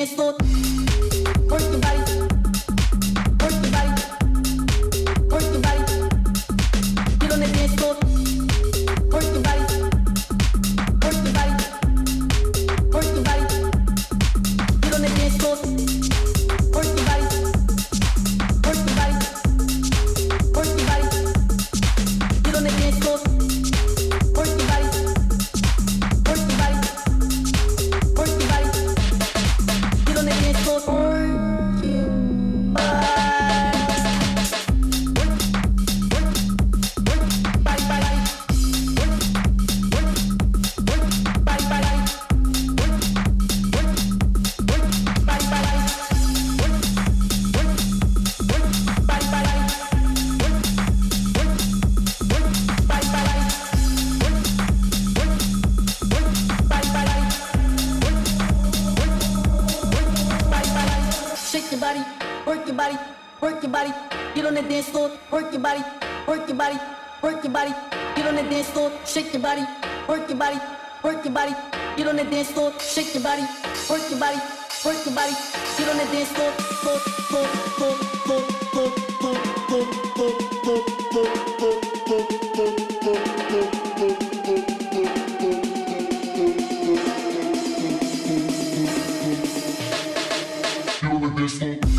waistcoat body, get on the dance floor, shake your body, work your body, work your body, get on the dance floor, floor, floor, floor, floor, floor, floor, floor, floor, floor, floor, floor, floor, floor, floor, floor, floor, floor, floor, floor. Get on the dance floor.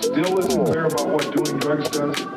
Deal with and care about what doing drugs does.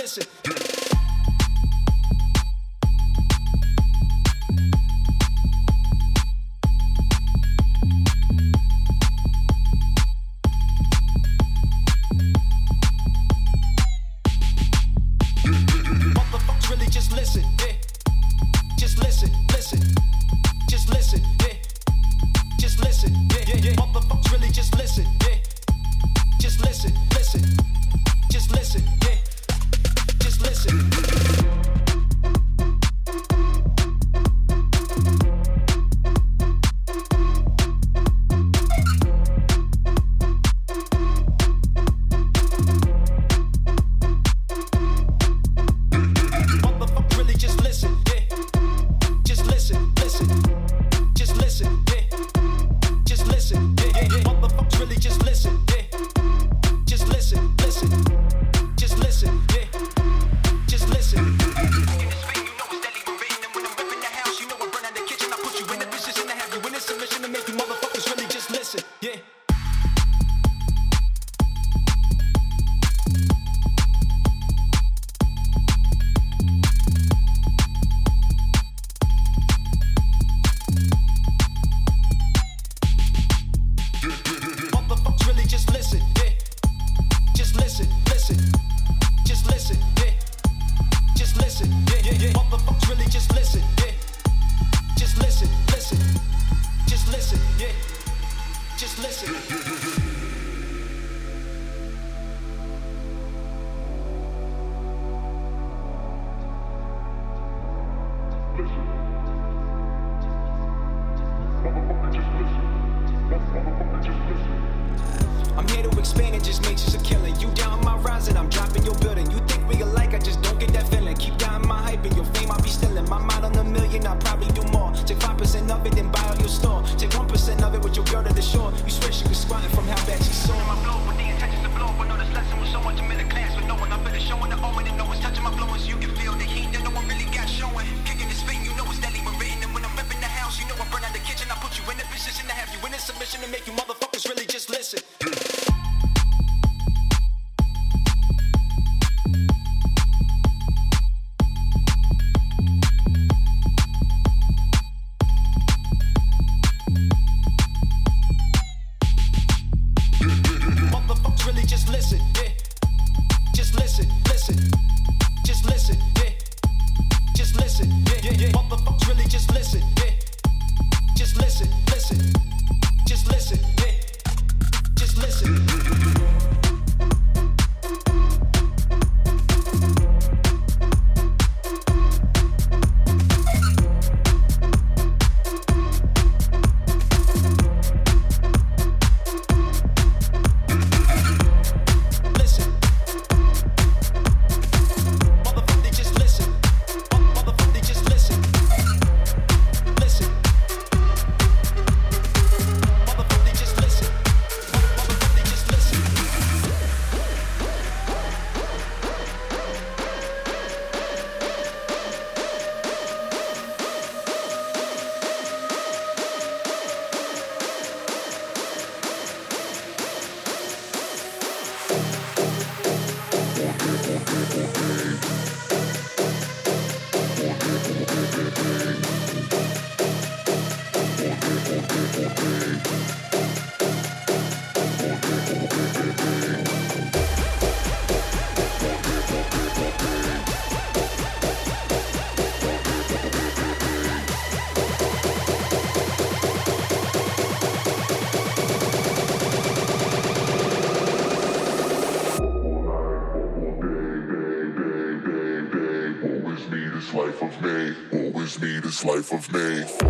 Listen. Of me.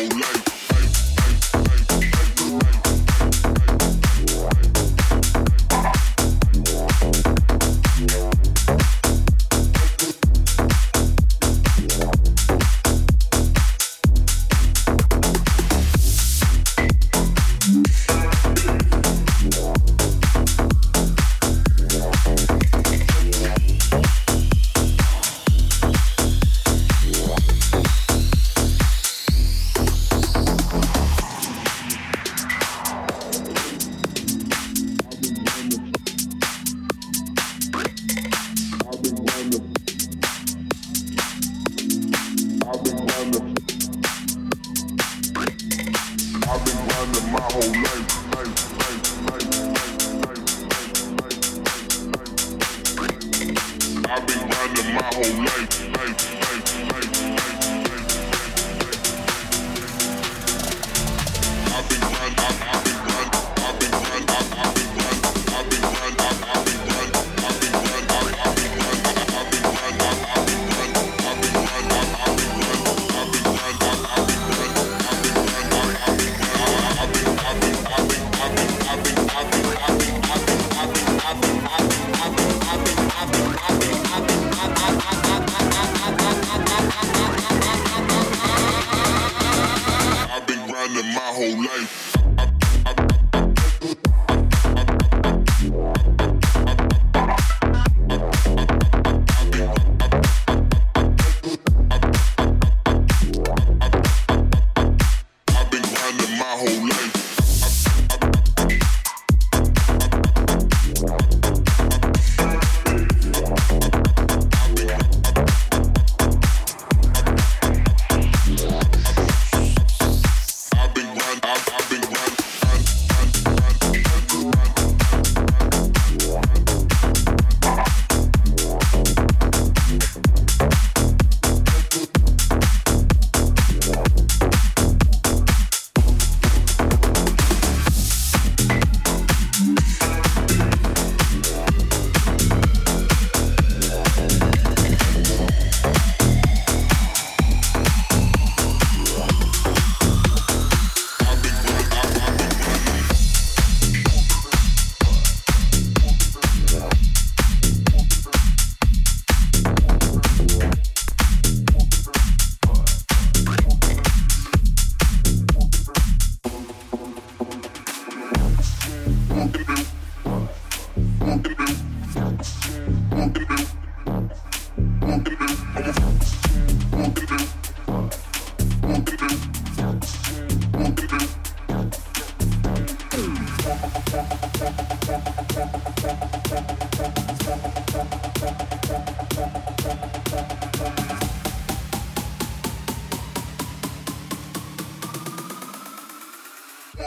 whole life.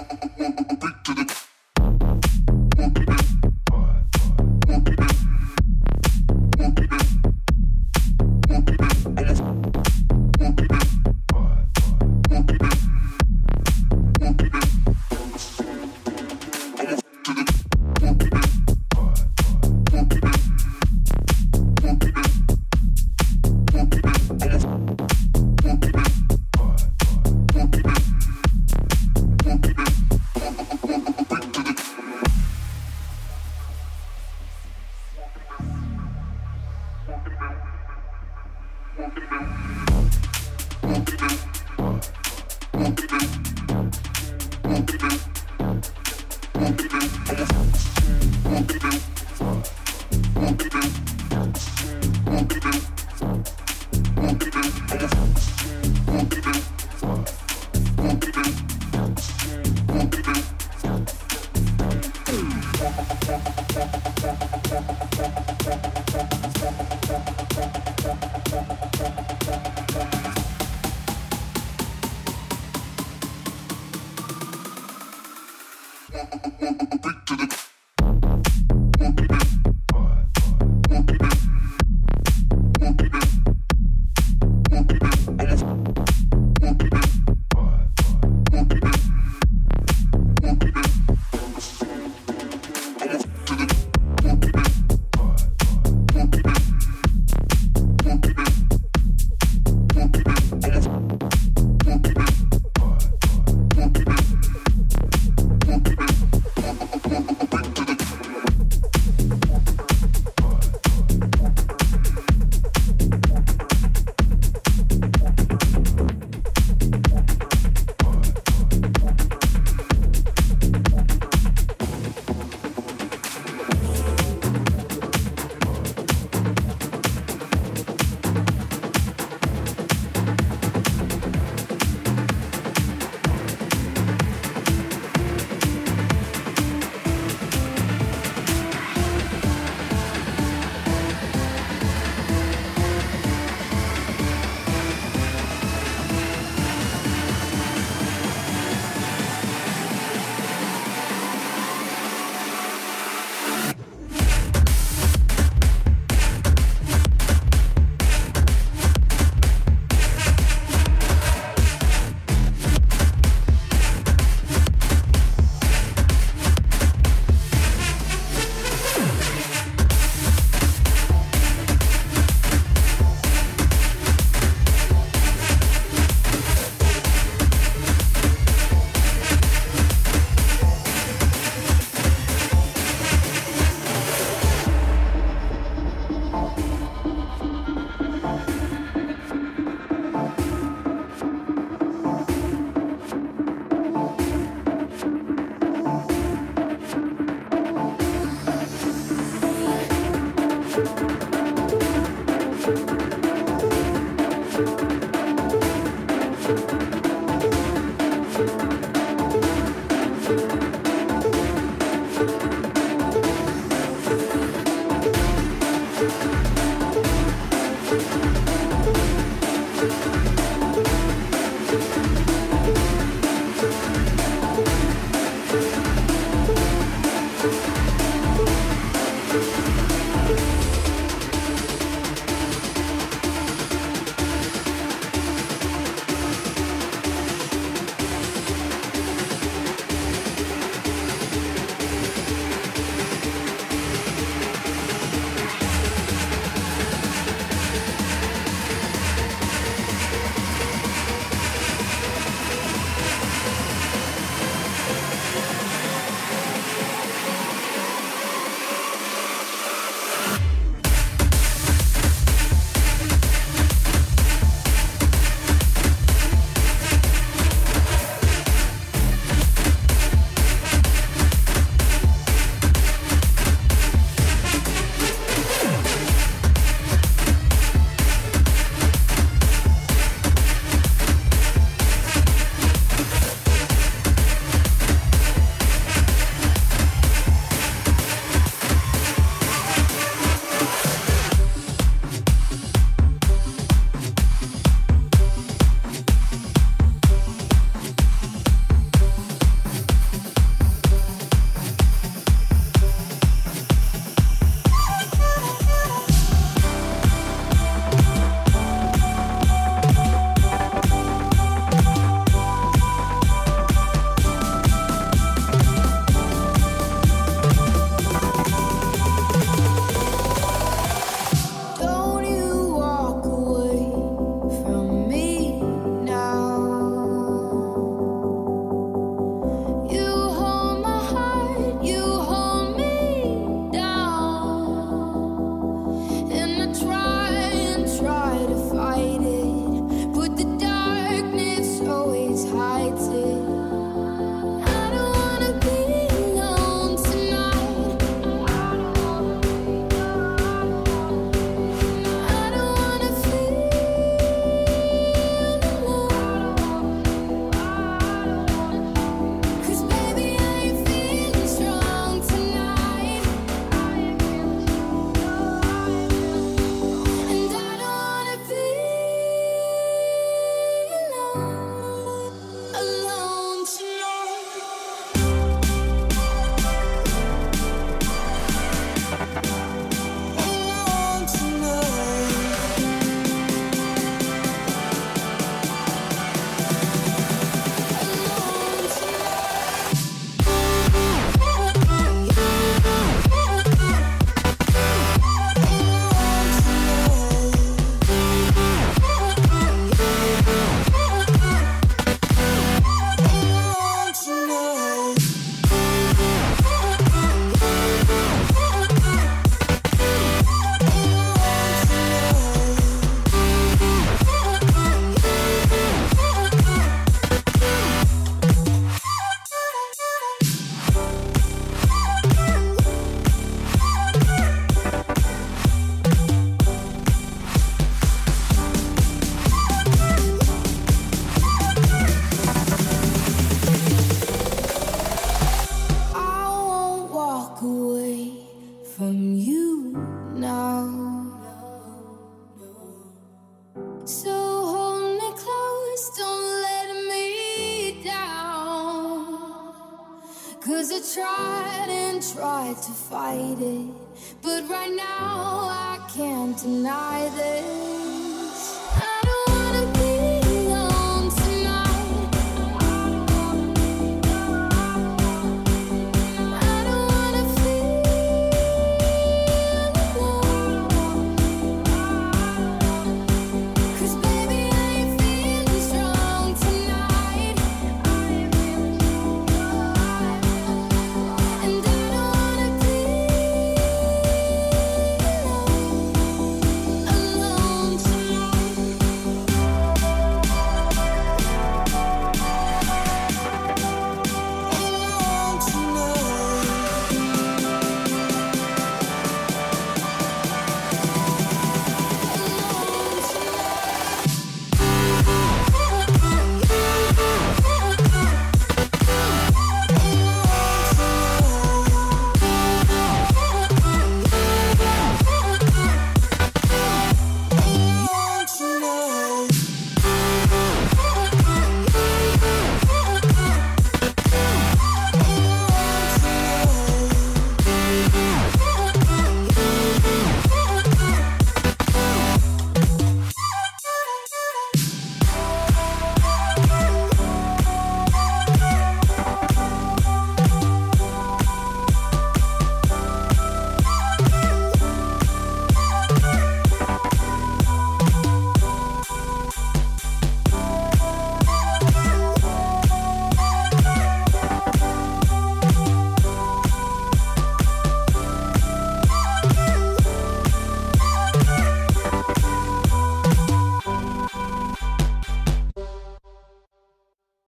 Freak to the